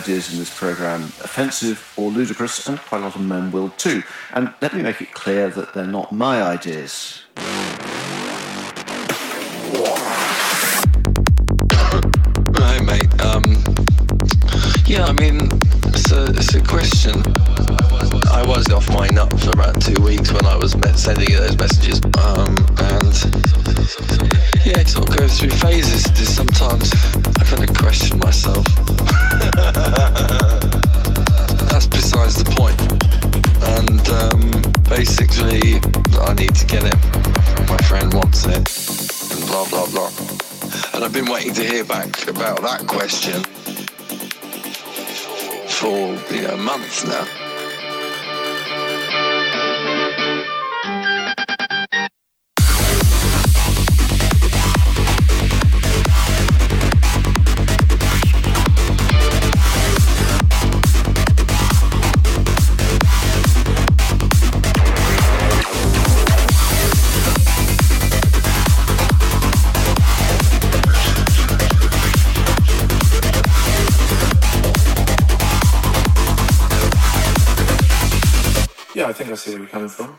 ideas in this program offensive or ludicrous, and quite a lot of men will too. And let me make it clear that they're not my ideas. Hi, mate. Um, yeah, I mean, it's a, it's a question. I was off my nut for about two weeks when I was sending you those messages. Um, and yeah, it sort of goes through phases. Sometimes I kind of question myself. That's besides the point. And um, basically, I need to get it. My friend wants it. And blah, blah, blah. And I've been waiting to hear back about that question for you know, months now. I see where you're coming from.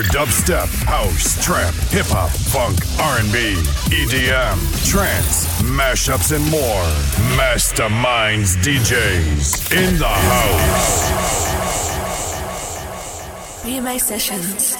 for dubstep, house, trap, hip hop, funk, R&B, EDM, trance, mashups, and more. Masterminds DJs in the house. BMA Sessions.